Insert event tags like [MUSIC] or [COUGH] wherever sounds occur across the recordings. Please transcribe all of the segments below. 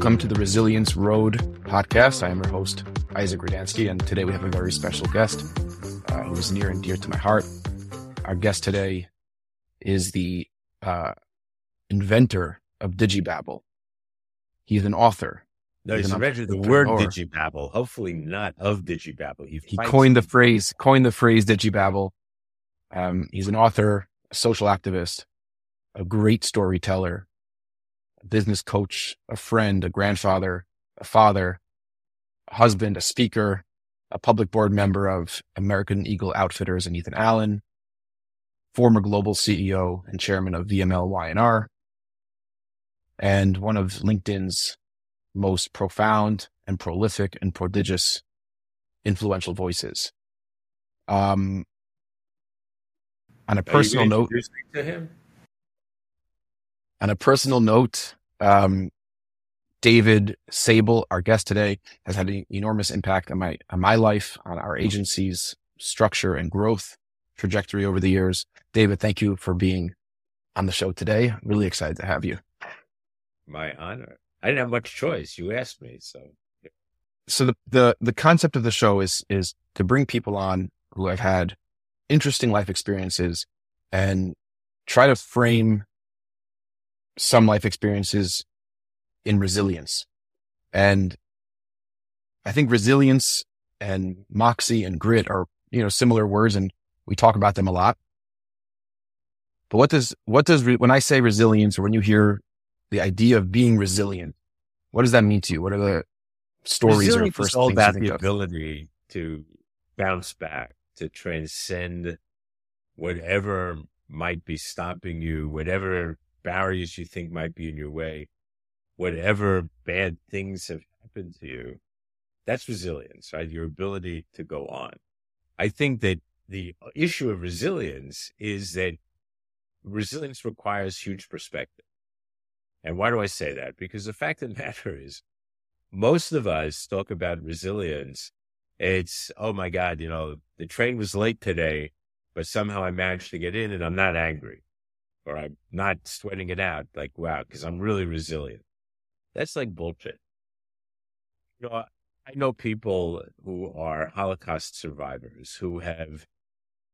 Welcome to the Resilience Road podcast. I am your host, Isaac Rudansky, and today we have a very special guest uh, who is near and dear to my heart. Our guest today is the uh, inventor of Digibabble. He's an author. No, he's, he's invented the word Digibabble. Hopefully, not of Digibabble. He, he coined the phrase, coined the phrase Digibabble. Um, he's an author, a social activist, a great storyteller, a business coach, a friend, a grandfather, a father, a husband, a speaker, a public board member of American Eagle Outfitters and Ethan Allen, former global CEO and chairman of VML Y&R, and one of LinkedIn's most profound and prolific and prodigious influential voices. Um, on a personal note, to him? On a personal note, um, David Sable, our guest today, has had an enormous impact on my on my life, on our agency's structure and growth trajectory over the years. David, thank you for being on the show today. I'm really excited to have you. My honor. I didn't have much choice. You asked me, so. So the the the concept of the show is is to bring people on who have had interesting life experiences and try to frame some life experiences in resilience. And I think resilience and moxie and grit are, you know, similar words and we talk about them a lot. But what does, what does, when I say resilience or when you hear the idea of being resilient, what does that mean to you? What are the stories resilience or first is all about you think the of? ability to bounce back, to transcend whatever might be stopping you, whatever barriers you think might be in your way, whatever bad things have happened to you. That's resilience, right? Your ability to go on. I think that the issue of resilience is that resilience requires huge perspective. And why do I say that? Because the fact of the [LAUGHS] matter is, most of us talk about resilience. It's, oh my God, you know, the train was late today, but somehow I managed to get in and I'm not angry or I'm not sweating it out. Like, wow, because I'm really resilient. That's like bullshit. You know, I know people who are Holocaust survivors who have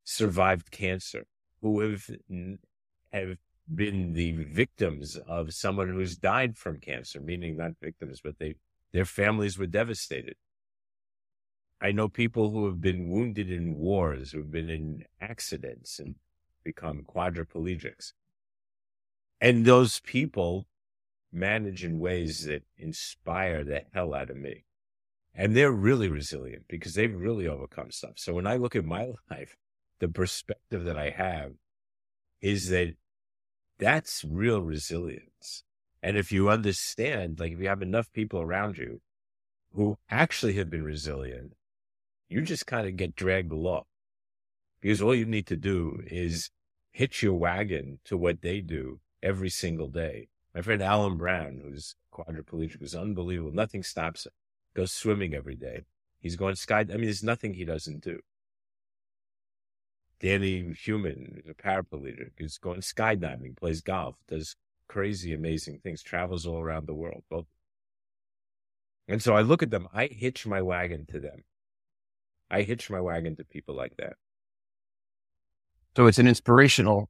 survived cancer, who have have been the victims of someone who's died from cancer, meaning not victims, but they their families were devastated. I know people who have been wounded in wars, who've been in accidents and become quadriplegics. And those people manage in ways that inspire the hell out of me. And they're really resilient because they've really overcome stuff. So when I look at my [LAUGHS] life, the perspective that I have is that that's real resilience. And if you understand, like if you have enough people around you who actually have been resilient, you just kind of get dragged along because all you need to do is hitch your wagon to what they do every single day. My friend Alan Brown, who's quadriplegic, was unbelievable. Nothing stops him. Goes swimming every day. He's going sky. I mean, there's nothing he doesn't do. Danny Human, a paraplegic, is going skydiving, plays golf, does crazy, amazing things, travels all around the world. Both. And so I look at them. I hitch my wagon to them. I hitch my wagon to people like that. So it's an inspirational,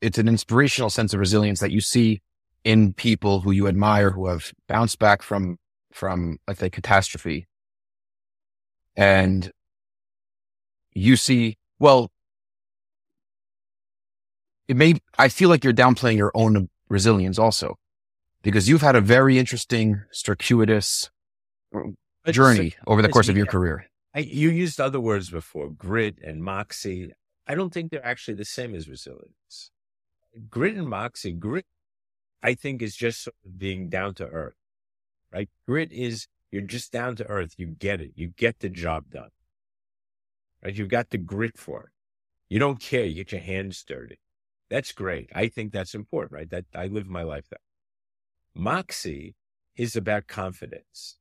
it's an inspirational sense of resilience that you see in people who you admire who have bounced back from, from, let's say, catastrophe. And you see, well, it may, I feel like you're downplaying your own resilience also because you've had a very interesting, circuitous journey over the course of your career. I, you used other words before, grit and moxie. I don't think they're actually the same as resilience. Grit and moxie, grit, I think, is just sort of being down to earth, right? Grit is you're just down to earth. You get it. You get the job done, right? You've got the grit for it. You don't care. You get your hands dirty. That's great. I think that's important, right? That I live my life that. Moxie is about confidence.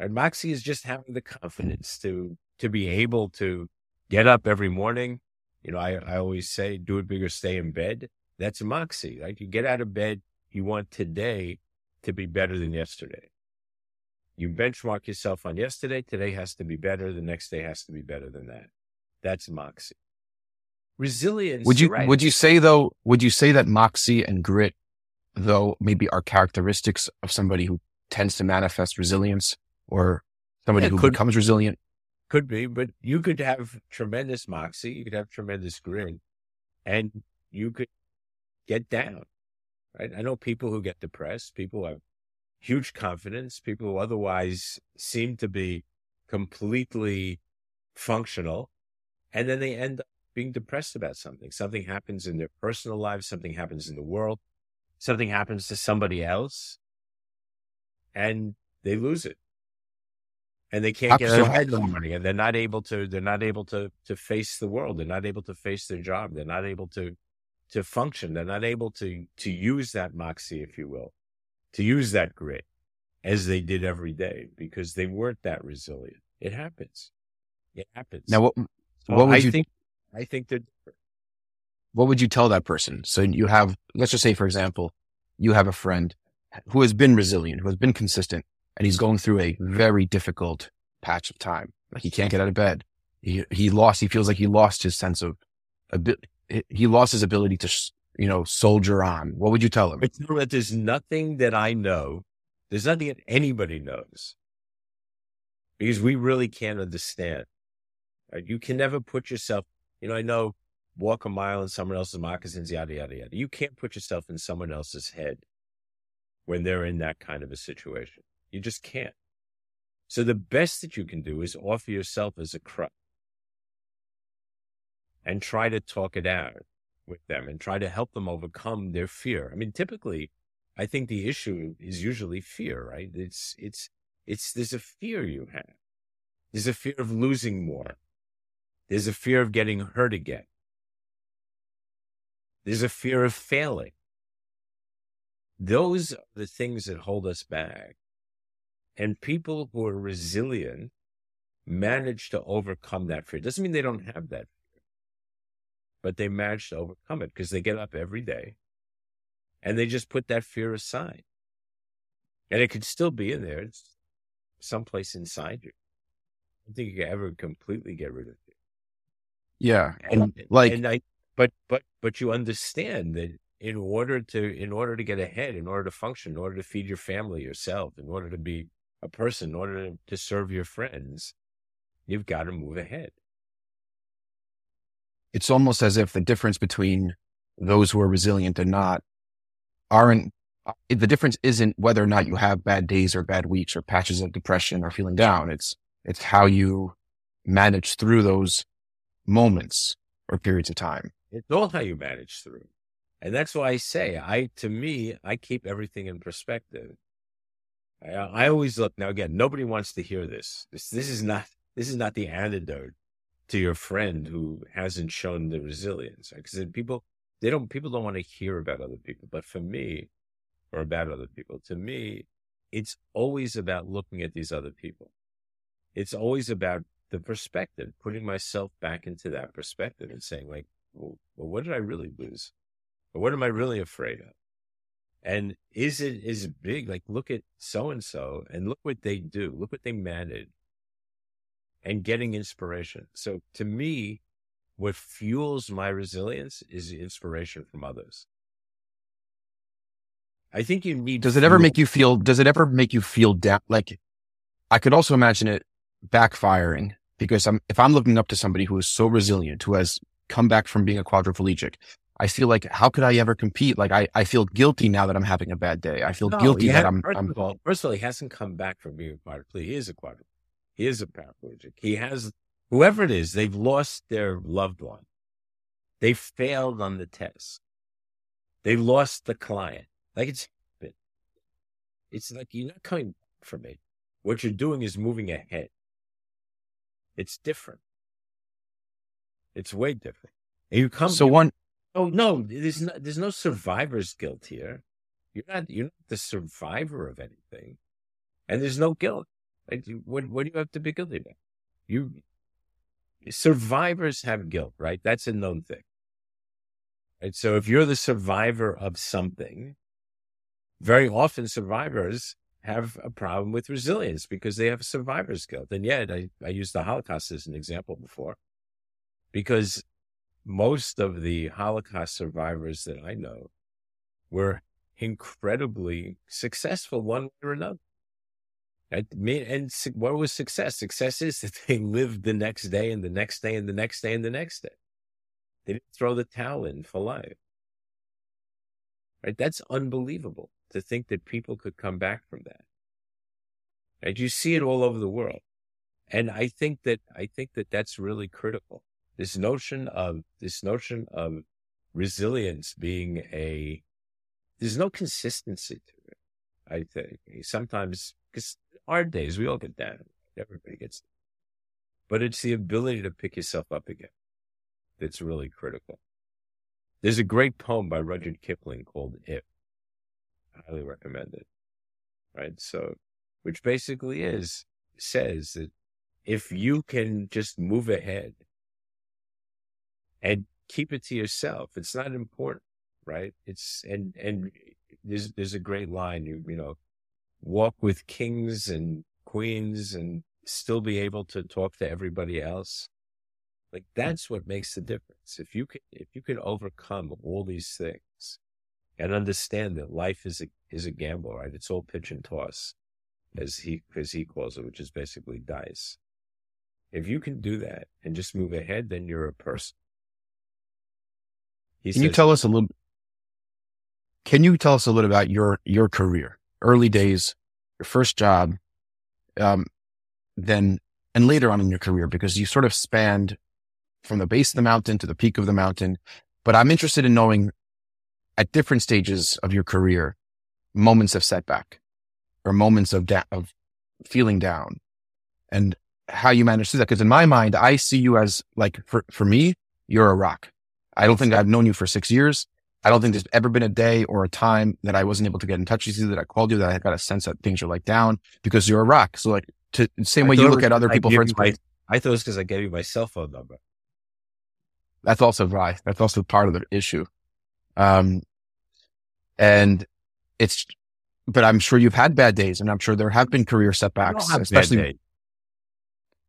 And Moxie is just having the confidence to to be able to get up every morning. You know, I, I always say, do it bigger, stay in bed. That's Moxie, right? You get out of bed. You want today to be better than yesterday. You benchmark yourself on yesterday. Today has to be better. The next day has to be better than that. That's moxie. Resilience. Would you right. would you say though? Would you say that moxie and grit, though, maybe are characteristics of somebody who tends to manifest resilience, or somebody Yeah, who could- becomes resilient? Could be, but you could have tremendous moxie. You could have tremendous grin, and you could get down. Right? I know people who get depressed. People who have huge confidence. People who otherwise seem to be completely functional, and then they end up being depressed about something. Something happens in their personal lives. Something happens in the world. Something happens to somebody else, and they lose it and they can't How- get ahead in the morning and they're not able to they're not able to to face the world they're not able to face their job they're not able to to function they're not able to to use that moxie if you will to use that grit as they did every day because they weren't that resilient. It happens. It happens. Now, what So would I you- think i think that what would you tell that person? So you have, let's just say, for example, you have a friend who has been resilient, who has been consistent, and he's going through a very difficult patch of time. Like he can't get out of bed. He, he lost, he feels like he lost his sense of, abi- he lost his ability to, you know, soldier on. What would you tell him? That there's nothing that I know, there's nothing that anybody knows because we really can't understand. Right? You can never put yourself, you know, I know walk a mile in someone else's moccasins, yada, yada, yada. You can't put yourself in someone else's head when they're in that kind of a situation. You just can't. So the best that you can do is offer yourself as a crutch and try to talk it out with them and try to help them overcome their fear. I mean, typically, I think the issue is usually fear, right? It's, it's, it's, there's a fear you have. There's a fear of losing more. There's a fear of getting hurt again. There's a fear of failing. Those are the things that hold us back. And people who are resilient manage to overcome that fear. Doesn't mean they don't have that fear, but they manage to overcome it because they get up every day and they just put that fear aside. And it could still be in there. It's someplace inside you. I don't think you can ever completely get rid of it. Yeah. And like, and I, but, but, but you understand that in order to, in order to get ahead, in order to function, in order to feed your family, yourself, in order to be a person, in order to, serve your friends, you've got to move ahead. it's almost as if the difference between those who are resilient and not aren't uh, the difference isn't whether or not you have bad days or bad weeks or patches of depression or feeling down. It's it's how you manage through those moments or periods of time. It's all how you manage through. And that's why I say, I, to me, I keep everything in perspective. I, I always look, now again, nobody wants to hear this. This, this is not, this is not the antidote to your friend who hasn't shown the resilience. Because people, they don't, people don't want to hear about other people. But for me, or about other people, to me, it's always about looking at these other people. It's always about the perspective, putting myself back into that perspective and saying like, well, well, what did I really lose? Or what am I really afraid of? And is it is it big? Like, look at so and so and look what they do. Look what they managed and getting inspiration. So to me, what fuels my resilience is inspiration from others. I think you need. Does it ever fuel. make you feel does it ever make you feel down like I could also imagine it backfiring because I'm if I'm looking up to somebody who is so resilient, who has come back from being a quadriplegic, I feel like how could I ever compete? Like I, I feel guilty now that I'm having a bad day. I feel No, guilty that I'm, First I'm of all, first of all, he hasn't come back from being a quadriplegic. He is a quadriplegic. He is a paraplegic. He has whoever it is. They've lost their loved one. They failed on the test. They lost the client. Like it's. It's like you're not coming back from it. What you're doing is moving ahead. It's different. It's way different. And you come. so one Oh no, there's no there's no survivor's guilt here. You're not you're not the survivor of anything, and there's no guilt. Like, what what do you have to be guilty about? You survivors have guilt, right? That's a known thing. Right. So if you're the survivor of something, very often survivors have a problem with resilience because they have survivor's guilt. And yet I, I used the Holocaust as an example before because most of the Holocaust survivors that I know were incredibly successful one way or another. And what was success? Success is that [LAUGHS] they lived the next day and the next day and the next day and the next day. They didn't throw the towel in for life. Right? That's unbelievable to think that people could come back from that. Right? You see it all over the world. And I think that, I think that that's really critical. This notion of, this notion of resilience being a, there's no consistency to it. I think sometimes, because hard days, we all get down. Everybody gets, down. but it's the ability to pick yourself up again that's really critical. There's a great poem by Rudyard Kipling called If. I highly recommend it. Right. So, which basically is, says that if you can just move ahead and keep it to yourself, it's not important. Right. It's, and, and there's, there's a great line, you, you know, walk with kings and queens and still be able to talk to everybody else. Like that's what makes the difference. If you can, if you can overcome all these things and understand that life is a, is a gamble, right? It's all pitch and toss as he, as he calls it, which is basically dice. If you can do that and just move ahead, then you're a person. He can says, you tell us a little, can you tell us a little about your, your career, early days, your first job, um, then, and later on in your career, because you sort of spanned from the base of the mountain to the peak of the mountain. But I'm interested in knowing at different stages of your career, moments of setback or moments of, da- of feeling down and how you manage to do that. Cause in my mind, I see you as like, for, for me, you're a rock. I don't think I've known you for six years. I don't think there's ever been a day or a time that I wasn't able to get in touch with you, that I called you, that I got a sense that things are like down because you're a rock. So like to same way you look at other people, for instance. I thought it was because I gave you my cell phone number. That's also right. That's also part of the issue. Um, and it's, but I'm sure you've had bad days and I'm sure there have been career setbacks, especially.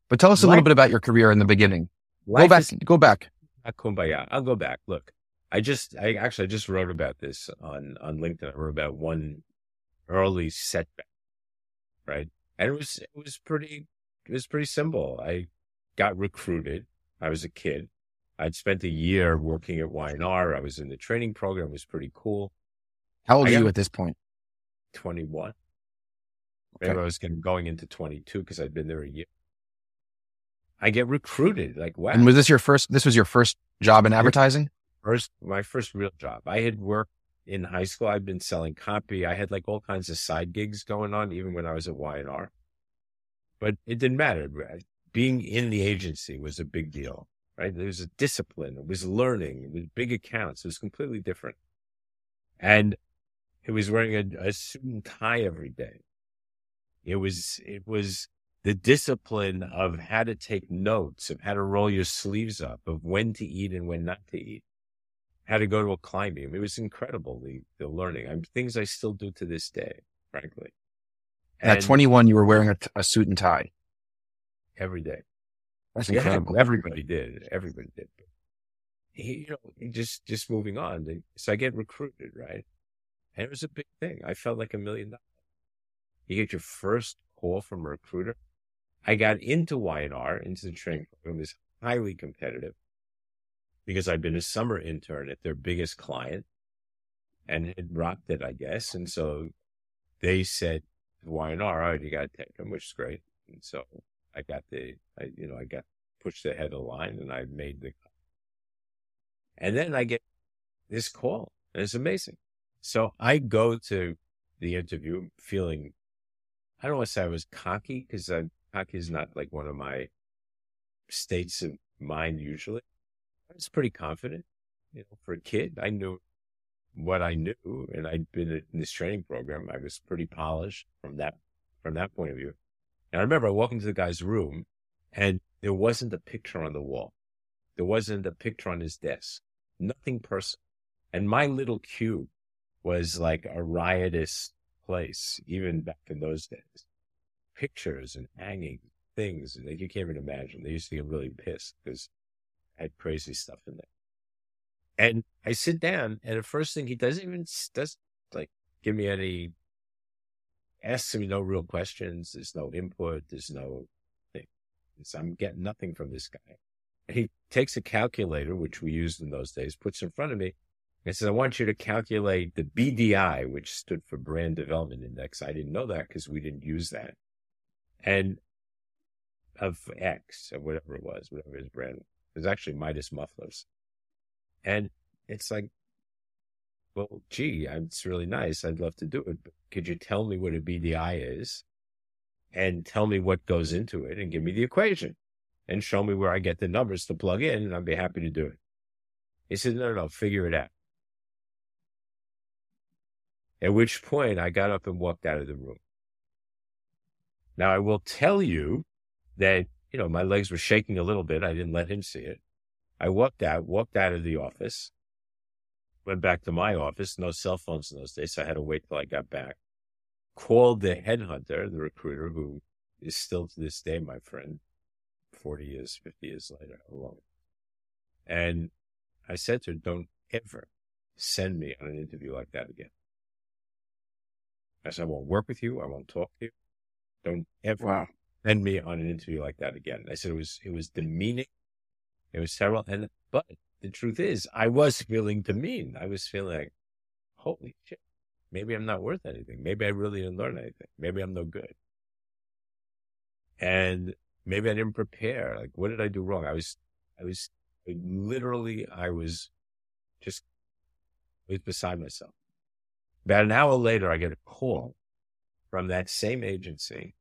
But tell us a Life, little bit about your career in the beginning. Go back, go back. Kumbaya. I'll go back. Look, I just, I actually I just wrote about this on, on LinkedIn. I wrote about one early setback, right? And it was, it was pretty, it was pretty simple. I got recruited. I was a kid. I'd spent a year working at Y&R. I was in the training program. It was pretty cool. How old are you at this point? 21. Okay. Maybe I was getting, going into 22 because I'd been there a year. I get recruited. Like, wow. And was this your first, this was your first job in advertising? First, my first real job. I had worked in high school. I'd been selling copy. I had like all kinds of side gigs going on, even when I was at Y&R. But it didn't matter. Uh, being in the agency was a big deal right? There was a discipline. It was learning. It was big accounts. It was completely different. And it was wearing a, a suit and tie every day. It was, it was the discipline of how to take notes, of how to roll your sleeves up, of when to eat and when not to eat, how to go to a climbing. It was incredible, the, the learning. I'm things I still do to this day, frankly. And At 21, you were wearing a, a suit and tie every day. That's yeah, incredible. [LAUGHS] Everybody did. Everybody did. He, you know, just just moving on. So I get recruited, right? And it was a big thing. I felt like a million dollars. You get your first call from a recruiter. I got into Y&R, into the training mm. program. It was highly competitive because I'd been a summer intern at their biggest client and it rocked it, I guess. And so they said, Y&R, all right, you got to take them, which is great. And so I got the, I, you know, I got pushed ahead of the line and I made the, and then I get this call and it's amazing. So I go to the interview feeling, I don't want to say I was cocky because cocky is not like one of my states of mind usually. I was pretty confident, you know, for a kid. I knew what I knew and I'd been in this training program. I was pretty polished from that, from that point of view. And I remember I walked into the guy's room and there wasn't a picture on the wall. There wasn't a picture on his desk. Nothing personal. And my little cube was like a riotous place, even back in those days. Pictures and hanging things, like you can't even imagine. They used to get really pissed because I had crazy stuff in there. And I sit down, and the first thing he doesn't even does like give me any asks me no real questions. There's no input. There's no thing. It's, I'm getting nothing from this guy. And he takes a calculator, which we used in those days, puts in front of me, and says, I want you to calculate the BDI, which stood for Brand Development Index. I didn't know that because we didn't use that. And of X or whatever it was, whatever his brand. It was actually Midas Mufflers. And it's like, well, gee, it's really nice. I'd love to do it. But could you tell me what a BDI is and tell me what goes into it and give me the equation and show me where I get the numbers to plug in and I'd be happy to do it. He said, no, no, no, figure it out. At which point I got up and walked out of the room. Now I will tell you that, you know, my legs were shaking a little bit. I didn't let him see it. I walked out, walked out of the office, went back to my office. No cell phones in those days. So I had to wait till I got back. Called the headhunter, the recruiter, who is still to this day my friend, 40 years, 50 years later, long. And I said to her, don't ever send me on an interview like that again. I said, I won't work with you. I won't talk to you. Don't ever wow. send me on an interview like that again. I said it was, it was demeaning. It was terrible. And, but the truth is I was feeling demeaned. I was feeling like, holy shit, maybe I'm not worth anything. Maybe I really didn't learn anything. Maybe I'm no good. And maybe I didn't prepare. Like, what did I do wrong? I was, I was literally, I was just, I was beside myself. About an hour later, I get a call from that same agency.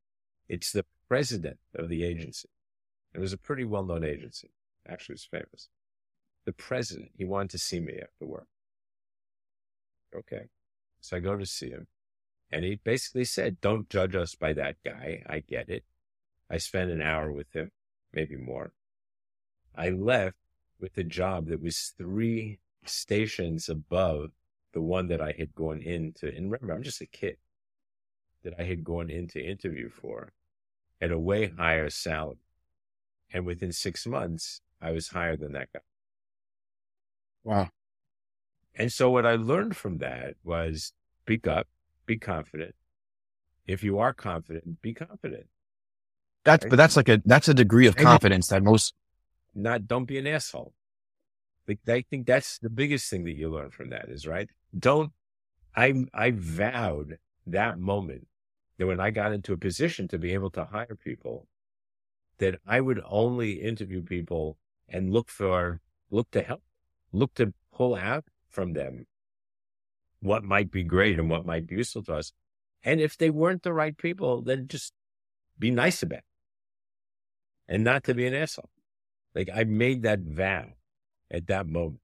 It's the president of the agency. It was a pretty well known agency. Actually, it's famous. The president, he wanted to see me after work. Okay. So I go to see him. And he basically said, Don't judge us by that guy. I get it. I spent an hour with him, maybe more. I left with a job that was three stations above the one that I had gone into, and remember, I'm just a kid that I had gone in to interview for at a way higher salary. And within six months, I was higher than that guy. Wow. And so what I learned from that was speak up, be confident. If you are confident, be confident. That's, right? but that's like a, that's a degree of confidence that most. Not, don't be an asshole. Like, I think that's the biggest thing that you learn from that is right. Don't, I, I vowed that moment that when I got into a position to be able to hire people, that I would only interview people and look for, look to help, look to pull out from them what might be great and what might be useful to us. And if they weren't the right people, then just be nice about it and not to be an asshole. Like I made that vow at that moment.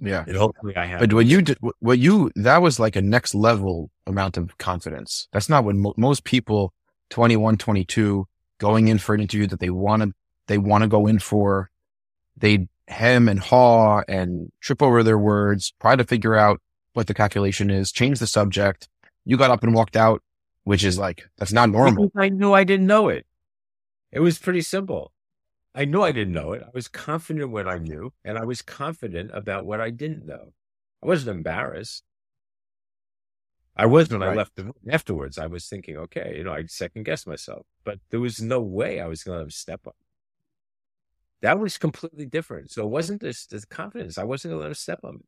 Yeah. And hopefully I have. But what you did, what you, that was like a next level amount of confidence. That's not what mo- most people 21, 22 going in for an interview that they want to, they want to go in for. They hem and haw and trip over their words, try to figure out what the calculation is, change the subject. You got up and walked out, which is like, that's not normal. Because I knew I didn't know it. It was pretty simple. I knew I didn't know it. I was confident in what I knew, and I was confident about what I didn't know. I wasn't embarrassed. I was when right. I left the, afterwards. I was thinking, okay, you know, I second guessed myself, but there was no way I was going to step up. That was completely different. So it wasn't this, this confidence. I wasn't going to step on me.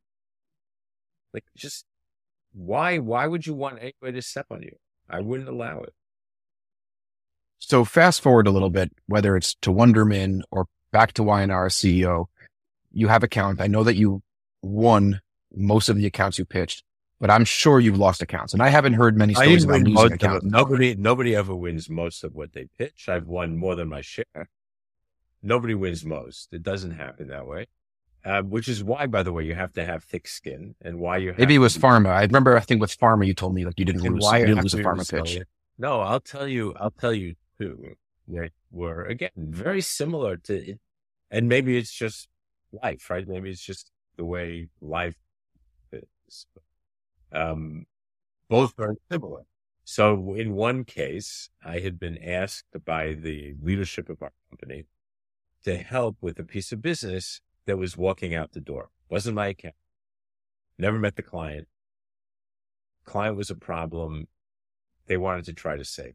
Like, just why? Why would you want anybody to step on you? I wouldn't allow it. So fast forward a little bit, whether it's to Wunderman or back to Y&R CEO, you have accounts. I know that you won most of the accounts you pitched, but I'm sure you've lost accounts. And I haven't heard many stories about losing accounts. Nobody, nobody ever wins most of what they pitch. I've won more than my share. Nobody wins most. It doesn't happen that way. Uh, which is why, by the way, you have to have thick skin and why you maybe it was pharma. I remember, I think with pharma, you told me like you didn't lose, why you didn't lose a pharma pitch. No, I'll tell you, I'll tell you were again very similar to, and maybe it's just life, right? Maybe it's just the way life cases. Um, both very similar. So in one case, I had been asked by the leadership of our company to help with a piece of business that was walking out the door. Wasn't my account. Never met the client. Client was a problem. They wanted to try to save.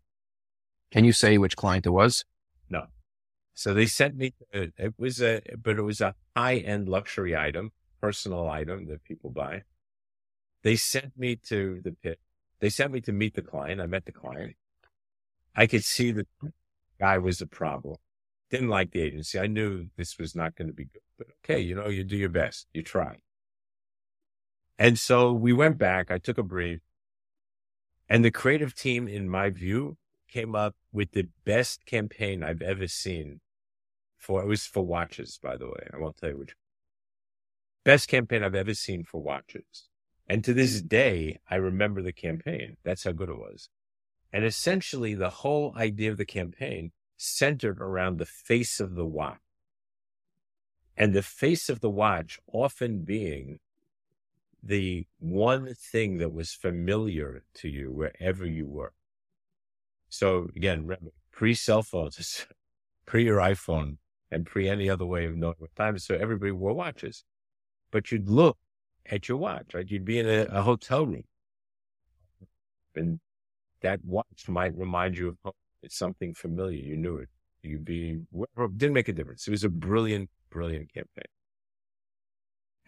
Can you say which client it was? No. So they sent me, uh, it was a, but it was a high end luxury item, personal item that people buy. They sent me to the pit. They sent me to meet the client. I met the client. I could see the guy was a problem. Didn't like the agency. I knew this was not going to be good, but okay, you know, you do your best. You try. And so we went back. I took a brief and the creative team, in my view, came up with the best campaign I've ever seen for, it was for watches, by the way. I won't tell you which. Best campaign I've ever seen for watches. And to this day, I remember the campaign. That's how good it was. And essentially the whole idea of the campaign centered around the face of the watch and the face of the watch often being the one thing that was familiar to you wherever you were. So again, pre cell phones, [LAUGHS] pre your iPhone and pre any other way of knowing what time is. So everybody wore watches, but you'd look at your watch, right? You'd be in a, a hotel room and that watch might remind you of home. It's something familiar. You knew it. You'd be, didn't make a difference. It was a brilliant, brilliant campaign.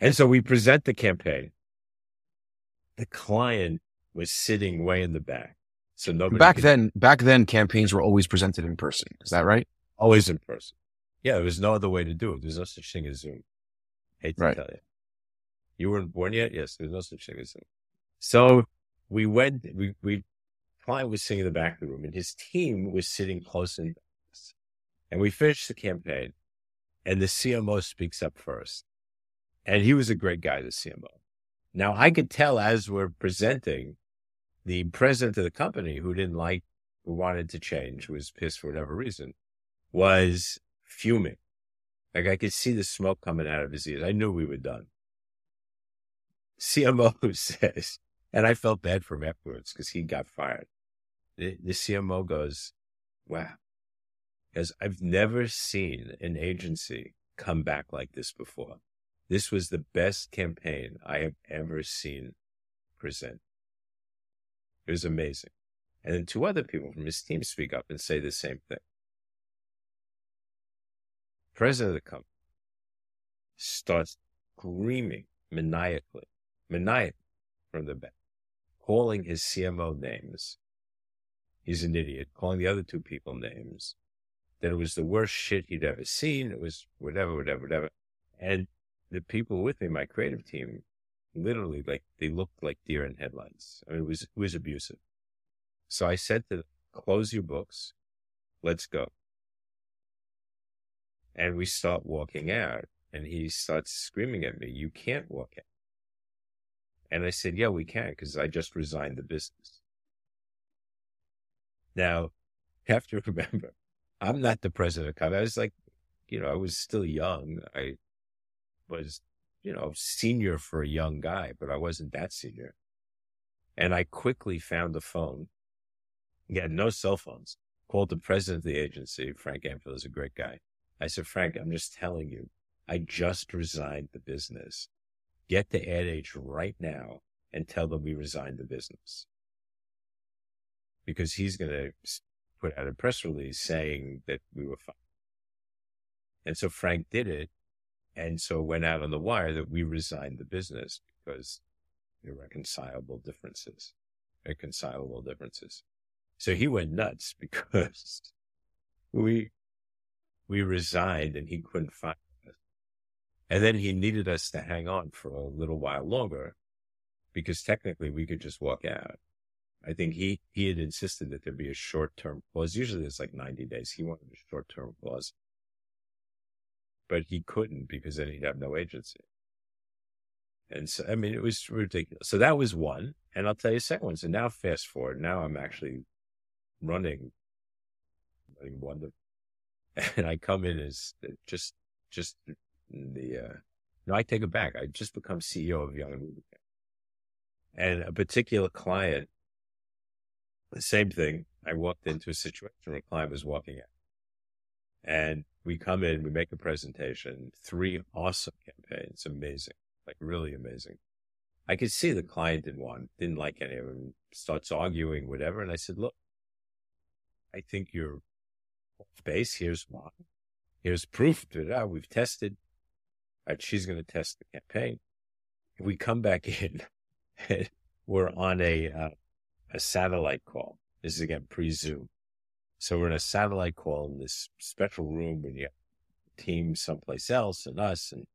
And so we present the campaign. The client was sitting way in the back. So nobody back then, back then campaigns were always presented in person. Is that right? always in person. Yeah, there was no other way to do it. There's no such thing as Zoom. Hate to Right. tell you. You weren't born yet? Yes, there's no such thing as Zoom. So we went, we, we, client was sitting in the back of the room and his team was sitting close in. And we finished the campaign and the CMO speaks up first. And he was a great guy, the CMO. Now I could tell as we're presenting the president of the company who didn't like, who wanted to change, was pissed for whatever reason, was fuming. Like I could see the smoke coming out of his ears. I knew we were done. CMO [LAUGHS] says, and I felt bad for him afterwards because he got fired. The, the CMO goes, wow. Because I've never seen an agency come back like this before. This was the best campaign I have ever seen present. It was amazing. And then two other people from his team speak up and say the same thing. President of the company starts screaming maniacally, maniacally from the back, calling his CMO names. He's an idiot, calling the other two people names. That it was the worst shit he'd ever seen. It was whatever, whatever, whatever. And the people with me, my creative team, literally like they looked like deer in headlights. I mean, it was, it was abusive. So I said to them, close your books. Let's go. And we start walking out and he starts screaming at me, you can't walk out. And I said, yeah, we can because I just resigned the business. Now, you have to [LAUGHS] remember, I'm not the president of company. I was like, you know, I was still young. I was, you know, senior for a young guy, but I wasn't that senior. And I quickly found a phone. Had no cell phones. Called the president of the agency. Frank Anfield is a great guy. I said, Frank, I'm just telling you, I just resigned the business. Get to Ad Age right now and tell them we resigned the business. Because he's going to put out a press release saying that we were fine. And so Frank did it. And so it went out on the wire that we resigned the business because irreconcilable differences, irreconcilable differences. So he went nuts [LAUGHS] because we, we resigned and he couldn't find us. And then he needed us to hang on for a little while longer because technically we could just walk out. I think he, he had insisted that there be a short term clause. Usually it's like 90 days. He wanted a short term clause, but he couldn't because then he'd have no agency. And so, I mean, it was ridiculous. So that was one. And I'll tell you a second one. So now fast forward. Now I'm actually running, running Wonder. [LAUGHS] And I come in as just, just the, uh, no, I take it back. I just become CEO of Young and. And a particular client, the same thing. I walked into a situation where a client was walking out. And we come in, we make a presentation, three awesome campaigns, amazing, like really amazing. I could see the client didn't want, didn't like any of them, starts arguing, whatever. And I said, look, I think you're off base. Here's why. Here's proof. That we've tested. Right, she's going to test the campaign. If we come back [LAUGHS] in, we're on a uh, a satellite call. This is again pre Zoom. So we're in a satellite call in this special room when you have team someplace else and us, and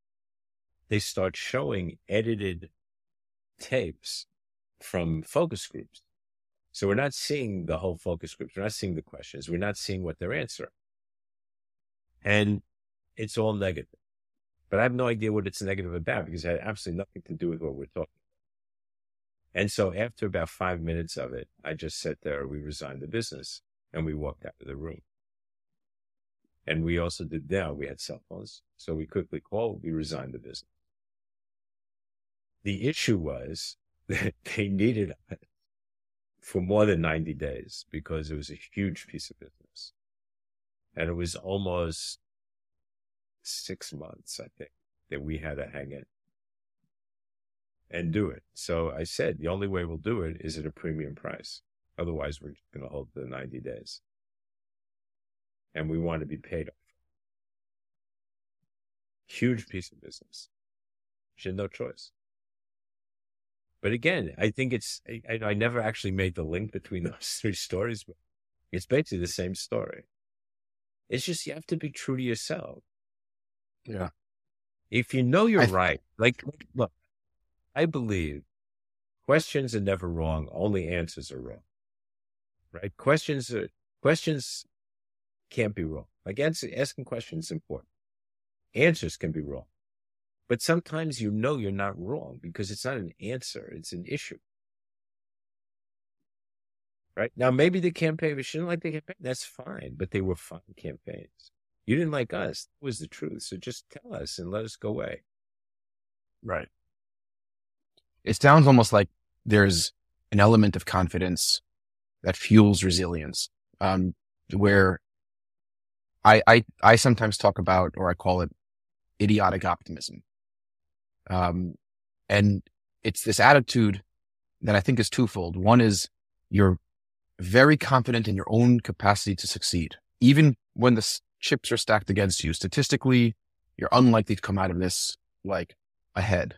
they start showing edited tapes from focus groups. So we're not seeing the whole focus groups. We're not seeing the questions. We're not seeing what they're answering. And it's all negative. But I have no idea what it's negative about because it had absolutely nothing to do with what we're talking about. And so after about five minutes of it, I just sat there, we resigned the business and we walked out of the room. And we also did now, we had cell phones. So we quickly called, we resigned the business. The issue was [LAUGHS] that they needed us [LAUGHS] for more than 90 days because it was a huge piece of business. And it was almost six months, I think, that we had to hang in and do it. So I said, the only way we'll do it is at a premium price. Otherwise, we're going to hold the 90 days. And we want to be paid off. Huge piece of business. She had no choice. But again, I think it's, I, I never actually made the link between [LAUGHS] those three stories, but it's basically the same story. It's just you have to be true to yourself. Yeah. If you know you're I- right, like, look, I believe questions are never wrong. Only answers are wrong. Right? Questions are, questions can't be wrong. Like answer, asking questions is important. Answers can be wrong. But sometimes you know you're not wrong because it's not an answer. It's an issue. Right? Now, maybe the campaign, you didn't like the campaign, that's fine, but they were fine campaigns. You didn't like us. That was the truth. So just tell us and let us go away. Right. It sounds almost like there's an element of confidence that fuels resilience. Um, where I, I, I sometimes talk about, or I call it idiotic optimism. Um, and it's this attitude that I think is twofold. One is you're very confident in your own capacity to succeed, even when the chips are stacked against you. Statistically, you're unlikely to come out of this like ahead.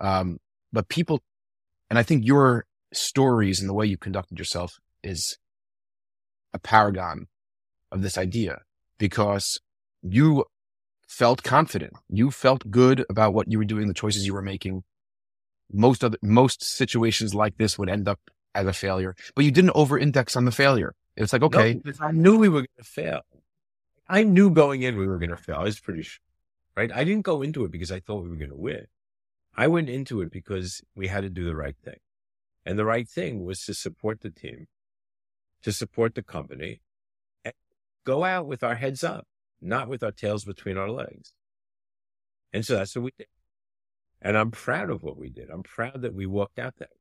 Um, but people, and I think your stories and the way you conducted yourself is a paragon of this idea because you felt confident. You felt good about what you were doing, the choices you were making. Most other, most situations like this would end up as a failure, but you didn't over index on the failure. It's like, okay, No, I knew we were going to fail. I knew going in we were going to fail. I was pretty sure, right? I didn't go into it because I thought we were going to win. I went into it because we had to do the right thing. And the right thing was to support the team, to support the company, and go out with our heads up, not with our tails between our legs. And so that's what we did. And I'm proud of what we did. I'm proud that we walked out that way.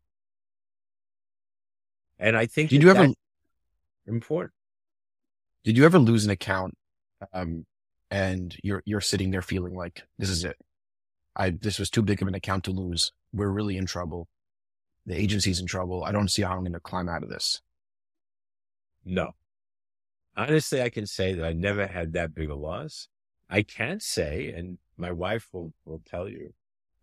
And I think did you ever, important. did you ever lose an account? Um, and you're, you're sitting there feeling like this is it. I, this was too big of an account to lose. We're really in trouble. The agency's in trouble. I don't see how I'm going to climb out of this. No. Honestly, I can say that I never had that big a loss. I can say, and my wife will, will tell you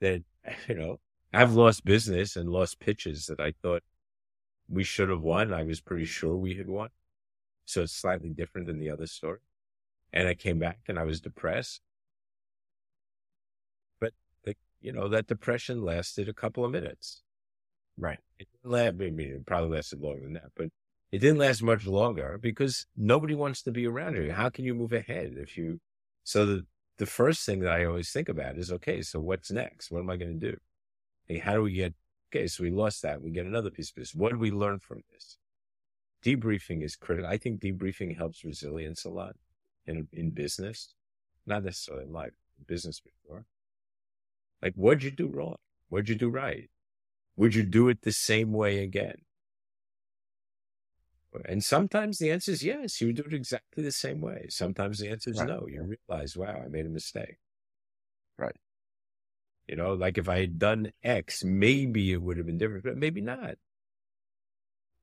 that, [LAUGHS] you know, I've lost business and lost pitches that I thought we should have won. I was pretty sure we had won. So it's slightly different than the other story. And I came back and I was depressed. But, the, you know, that depression lasted a couple of minutes. Right. It didn't last, I mean, it probably lasted longer than that, but it didn't last much longer because nobody wants to be around you. How can you move ahead if you, so the, the first thing that I always think about is, okay, so what's next? What am I going to do? Hey, how do we get, okay, so we lost that. We get another piece of this. What do we learn from this? Debriefing is critical. I think debriefing helps resilience a lot in, in business, not necessarily in life, business before. Like, what'd you do wrong? What'd you do right? Would you do it the same way again? And sometimes the answer is yes, you would do it exactly the same way. Sometimes the answer is Right. no. You realize, wow, I made a mistake. Right. You know, like if I had done X, maybe it would have been different, but maybe not.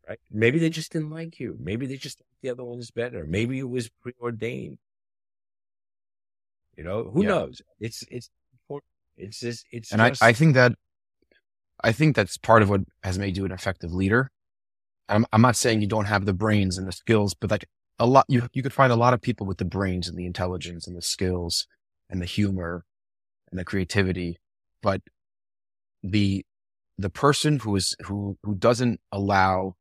Right? Maybe they just didn't like you. Maybe they just thought the other one's better. Maybe it was preordained. You know, who Yeah. knows? It's it's important. It's just it's and just I, I think that I think that's part of what has made you an effective leader. I'm, I'm not saying you don't have the brains and the skills, but like a lot, you, you could find a lot of people with the brains and the intelligence and the skills and the humor and the creativity, but the, the person who is, who, who doesn't allow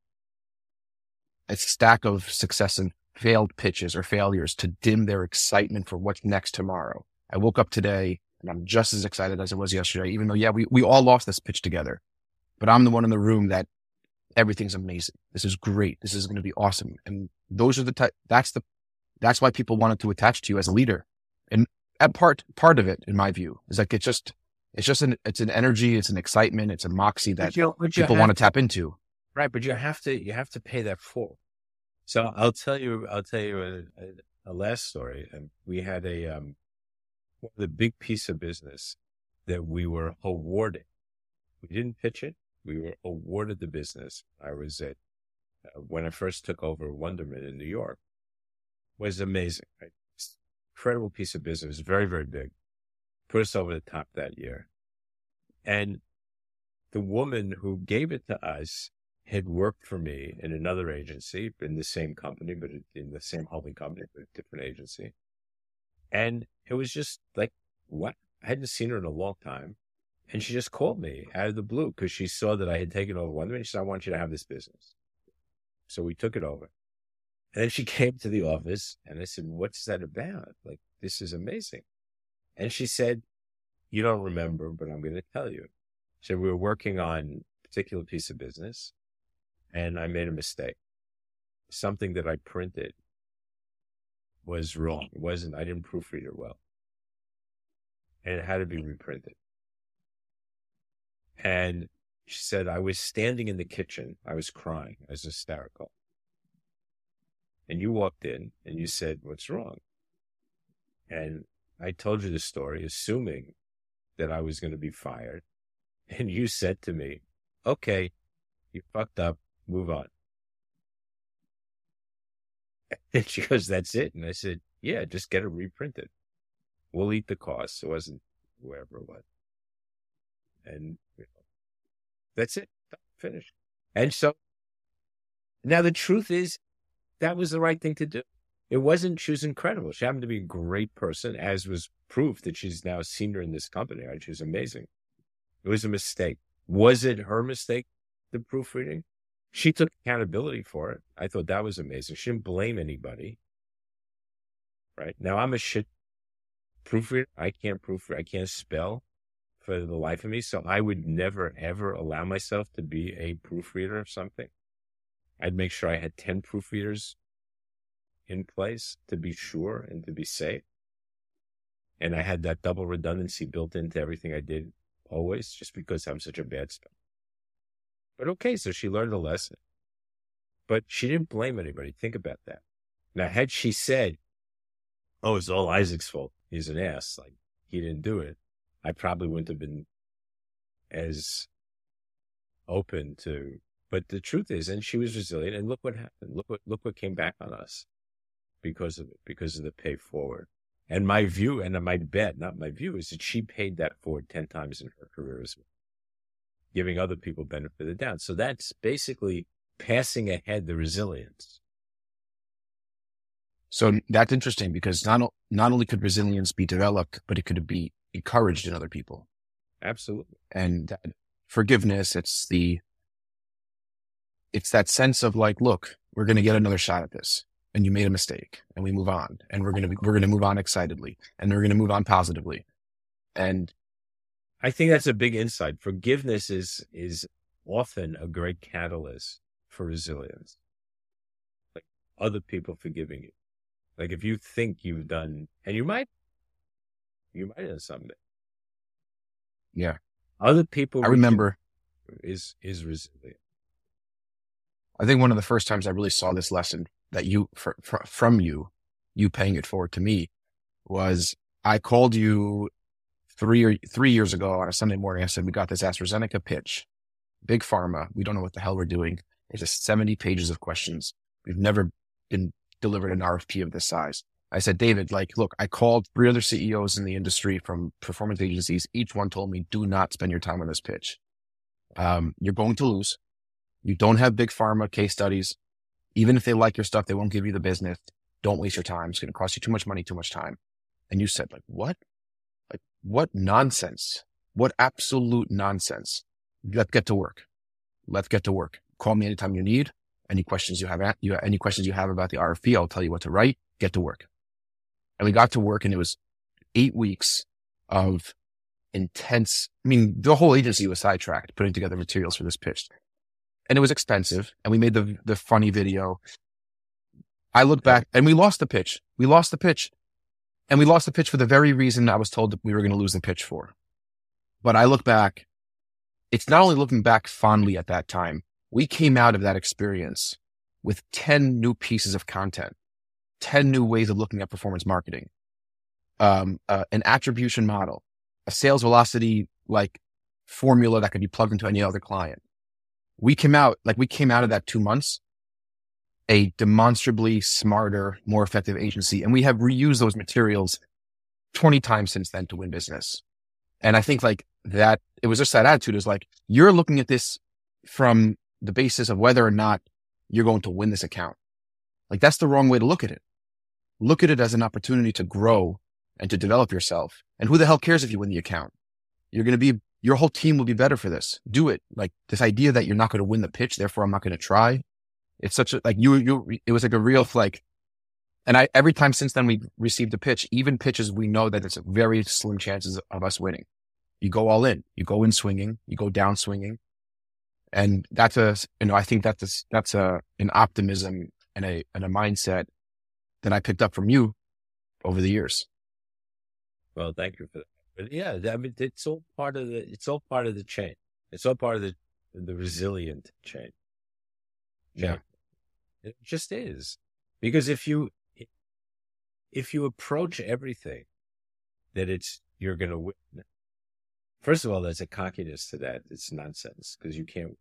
a stack of success and failed pitches or failures to dim their excitement for what's next tomorrow. I woke up today and I'm just as excited as I was yesterday, even though, yeah, we, we all lost this pitch together, but I'm the one in the room that everything's amazing. This is great. This is going to be awesome. And those are the type, that's the, that's why people wanted to attach to you as a leader. And at part, part of it, in my view, is like, it's just, it's just an, it's an energy, it's an excitement, it's a moxie that you- people want to tap into. Right, but you have to you have to pay that full. So I'll tell you I'll tell you a, a, a last story. And we had a um the big piece of business that we were awarded. We didn't pitch it. We were awarded the business. I was at uh, when I first took over Wunderman in New York. Was amazing. Right? Incredible piece of business. Very very big. Put us over the top that year. And the woman who gave it to us had worked for me in another agency, in the same company, but in the same holding company, but a different agency. And it was just like, what? I hadn't seen her in a long time. And she just called me out of the blue because she saw that I had taken over Wunderman. And she said, I want you to have this business. So we took it over. And then she [LAUGHS] came to the office and I said, What's that about? Like, this is amazing. And she said, You don't remember, but I'm going to tell you. Said, We were working on a particular piece of business and I made a mistake. Something that I printed was wrong. It wasn't, I didn't proofread it well. And it had to be reprinted. And she said, I was standing in the kitchen. I was crying. I was hysterical. And you walked in and you said, What's wrong? And I told you the story, assuming that I was going to be fired. And you said to me, Okay, you fucked up. Move on. And she goes, That's it. And I said, Yeah, just get it reprinted. We'll eat the costs. It wasn't whoever it was. And you know, that's it. Finished. And so now the truth is that was the right thing to do. It wasn't, she was incredible. She happened to be a great person, as was proof that she's now senior in this company. Right? She was amazing. It was a mistake. Was it her mistake, the proofreading? She took accountability for it. I thought that was amazing. She didn't blame anybody. Right now, I'm a shit proofreader. I can't proofread. I can't spell for the life of me. So I would never, ever allow myself to be a proofreader of something. I'd make sure I had 10 proofreaders in place to be sure and to be safe. And I had that double redundancy built into everything I did always, just because I'm such a bad speller. But okay, so she learned a lesson. But she didn't blame anybody. Think about that. Now, had she said, Oh, it's all Isaac's fault. He's an ass. Like he didn't do it. I probably wouldn't have been as open to, but the truth is, and she was resilient and look what happened. Look what, look what came back on us because of it, because of the pay forward. And my view and my bet, not my view, is that she paid that forward 10 times in her career as well, giving other people benefit of the doubt. So that's basically passing ahead the resilience. So that's interesting because not, not only could resilience be developed, but it could be encouraged in other people. Absolutely. And that forgiveness, it's the, it's that sense of like, look, we're going to get another shot at this and you made a mistake and we move on and we're going to, we're going to move on excitedly and we're going to move on positively. And I think that's a big insight. Forgiveness is is often a great catalyst for resilience. Like other people forgiving you. Like if you think you've done, and you might, you might have done something. Yeah. Other people. I remember, is is resilient. I think one of the first times I really saw this lesson that you fr- fr- from you, you paying it forward to me, was I called you three or three years ago on a Sunday morning. I said we got this AstraZeneca pitch, big pharma. We don't know what the hell we're doing. It's just seventy pages of questions. We've never been delivered an RFP of this size. I said, David, like, look, I called three other CEOs in the industry from performance agencies. Each one told me, do not spend your time on this pitch. Um, you're going to lose. You don't have big pharma case studies. Even if they like your stuff, they won't give you the business. Don't waste your time. It's going to cost you too much money, too much time. And you said, like, what? Like, what nonsense? What absolute nonsense? Let's get to work. Let's get to work. Call me anytime you need. Any questions you have, you, have any questions you have about the RFP, I'll tell you what to write. Get to work. And we got to work and it was eight weeks of intense. I mean, the whole agency was sidetracked putting together materials for this pitch and it was expensive and we made the, the funny video. I look back and we lost the pitch. We lost the pitch and we lost the pitch for the very reason I was told that we were going to lose the pitch for. But I look back, it's not only looking back fondly at that time. We came out of that experience with 10 new pieces of content 10 new ways of looking at performance marketing, um, uh, an attribution model, a sales velocity like formula that could be plugged into any other client. We came out like we came out of that two months, a demonstrably smarter, more effective agency. And we have reused those materials 20 times since then to win business. And I think like that, it was just that attitude is like, you're looking at this from the basis of whether or not you're going to win this account. Like that's the wrong way to look at it look at it as an opportunity to grow and to develop yourself. And who the hell cares if you win the account? You're going to be, your whole team will be better for this. Do it. Like this idea that you're not going to win the pitch, therefore I'm not going to try. It's such a, like you, you, it was like a real like, and I, every time since then we received a pitch, even pitches, we know that it's very slim chances of us winning. You go all in, you go in swinging, you go down swinging. And that's a, you know, I think that's, a, that's a, an optimism and a, and a mindset that I picked up from you over the years. Well, thank you for that. But yeah, I mean, it's all part of the, it's all part of the chain. It's all part of the, the resilient chain. Yeah. It just is. Because if you, if you approach everything that it's, you're going to win, first of all, there's a cockiness to that. It's nonsense because you can't.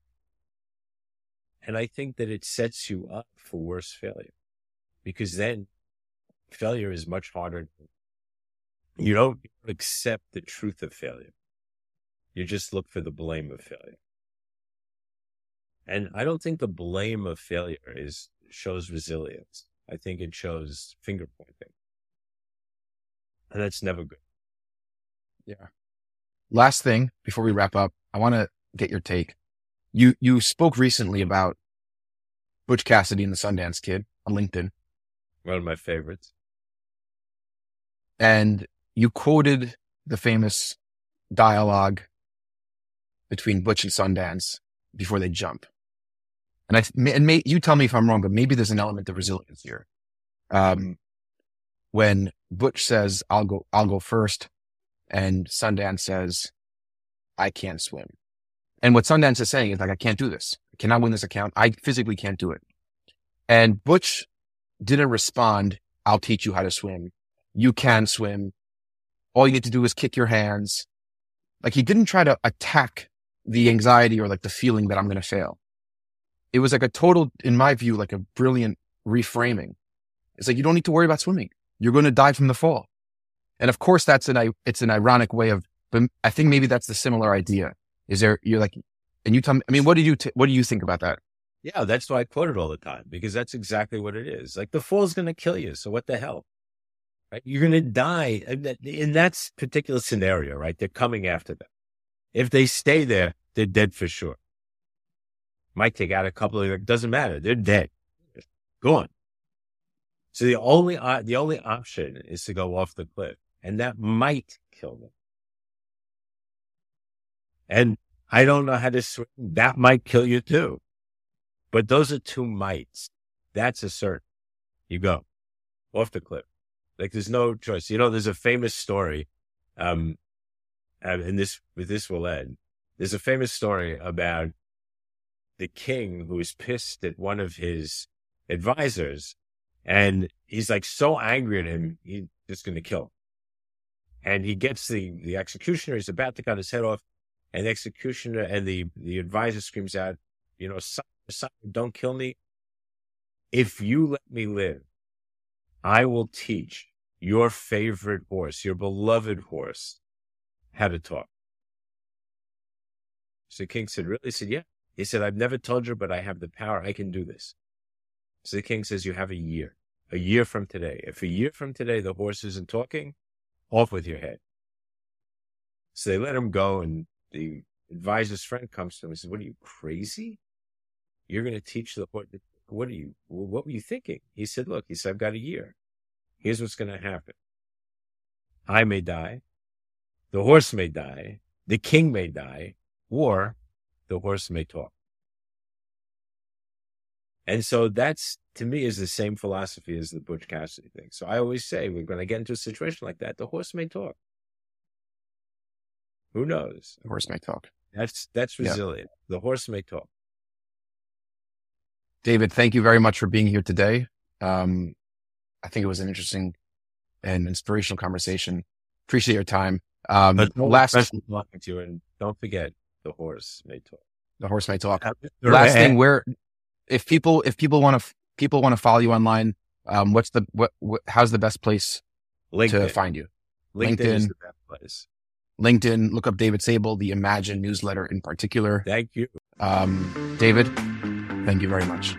And I think that it sets you up for worse failure because then failure is much harder. You don't accept the truth of failure. You just look for the blame of failure. And I don't think the blame of failure is shows resilience. I think it shows finger pointing. And that's never good. Yeah. Last thing before we wrap up, I want to get your take. You you spoke recently about Butch Cassidy and the Sundance Kid on LinkedIn. One of my favorites. And you quoted the famous dialogue between Butch and Sundance before they jump. And I, and may, you tell me if I'm wrong, but maybe there's an element of resilience here. Um, when Butch says, I'll go, I'll go first. And Sundance says, I can't swim. And what Sundance is saying is like, I can't do this. I cannot win this account. I physically can't do it. And Butch didn't respond, I'll teach you how to swim. You can swim. All you need to do is kick your hands. Like he didn't try to attack the anxiety or like the feeling that I'm going to fail. It was like a total, in my view, like a brilliant reframing. It's like, you don't need to worry about swimming. You're going to die from the fall. And of course, that's an, it's an ironic way of, but I think maybe that's the similar idea. Is there, you're like, and you tell me, I mean, what do you, t- what do you think about that? Yeah, that's why I quote it all the time because that's exactly what it is. Like the fall's going to kill you. So what the hell? Right? You're going to die in that particular scenario, right? They're coming after them. If they stay there, they're dead for sure. Might take out a couple of, doesn't matter. They're dead. Gone. So the only, uh, the only option is to go off the cliff and that might kill them. And I don't know how to swim. That might kill you too. But those are two mites. That's a certain. You go off the cliff. Like there's no choice. You know, there's a famous story. Um, and this, with this will end. There's a famous story about the king who is pissed at one of his advisors and he's like so angry at him, he's just going to kill him. And he gets the, the executioner, he's about to cut his head off. And the executioner and the, the advisor screams out, you know, don't kill me. If you let me live, I will teach your favorite horse, your beloved horse, how to talk. So the king said, really? He said, yeah. He said, I've never told you, but I have the power. I can do this. So the king says, you have a year, a year from today. If a year from today, the horse isn't talking, off with your head. So they let him go. And the advisor's friend comes to him and says, what are you crazy? You're going to teach the horse. What are you, what were you thinking? He said, look, he said, I've got a year. Here's what's going to happen. I may die. The horse may die. The king may die or the horse may talk. And so that's to me is the same philosophy as the Butch Cassidy thing. So I always say we're going to get into a situation like that. The horse may talk. Who knows? The horse may talk. That's that's resilient. Yeah. The horse may talk. David, thank you very much for being here today. Um, I think it was an interesting and inspirational conversation. Appreciate your time. Um, last talking to you, and don't forget the horse may talk. The horse may talk. Last thing, where if people if people want to people want to follow you online, um, what's the what, what how's the best place LinkedIn. to find you? LinkedIn, LinkedIn is the best place. LinkedIn, look up David Sable, the Imagine newsletter in particular. Thank you. Um, David, thank you very much.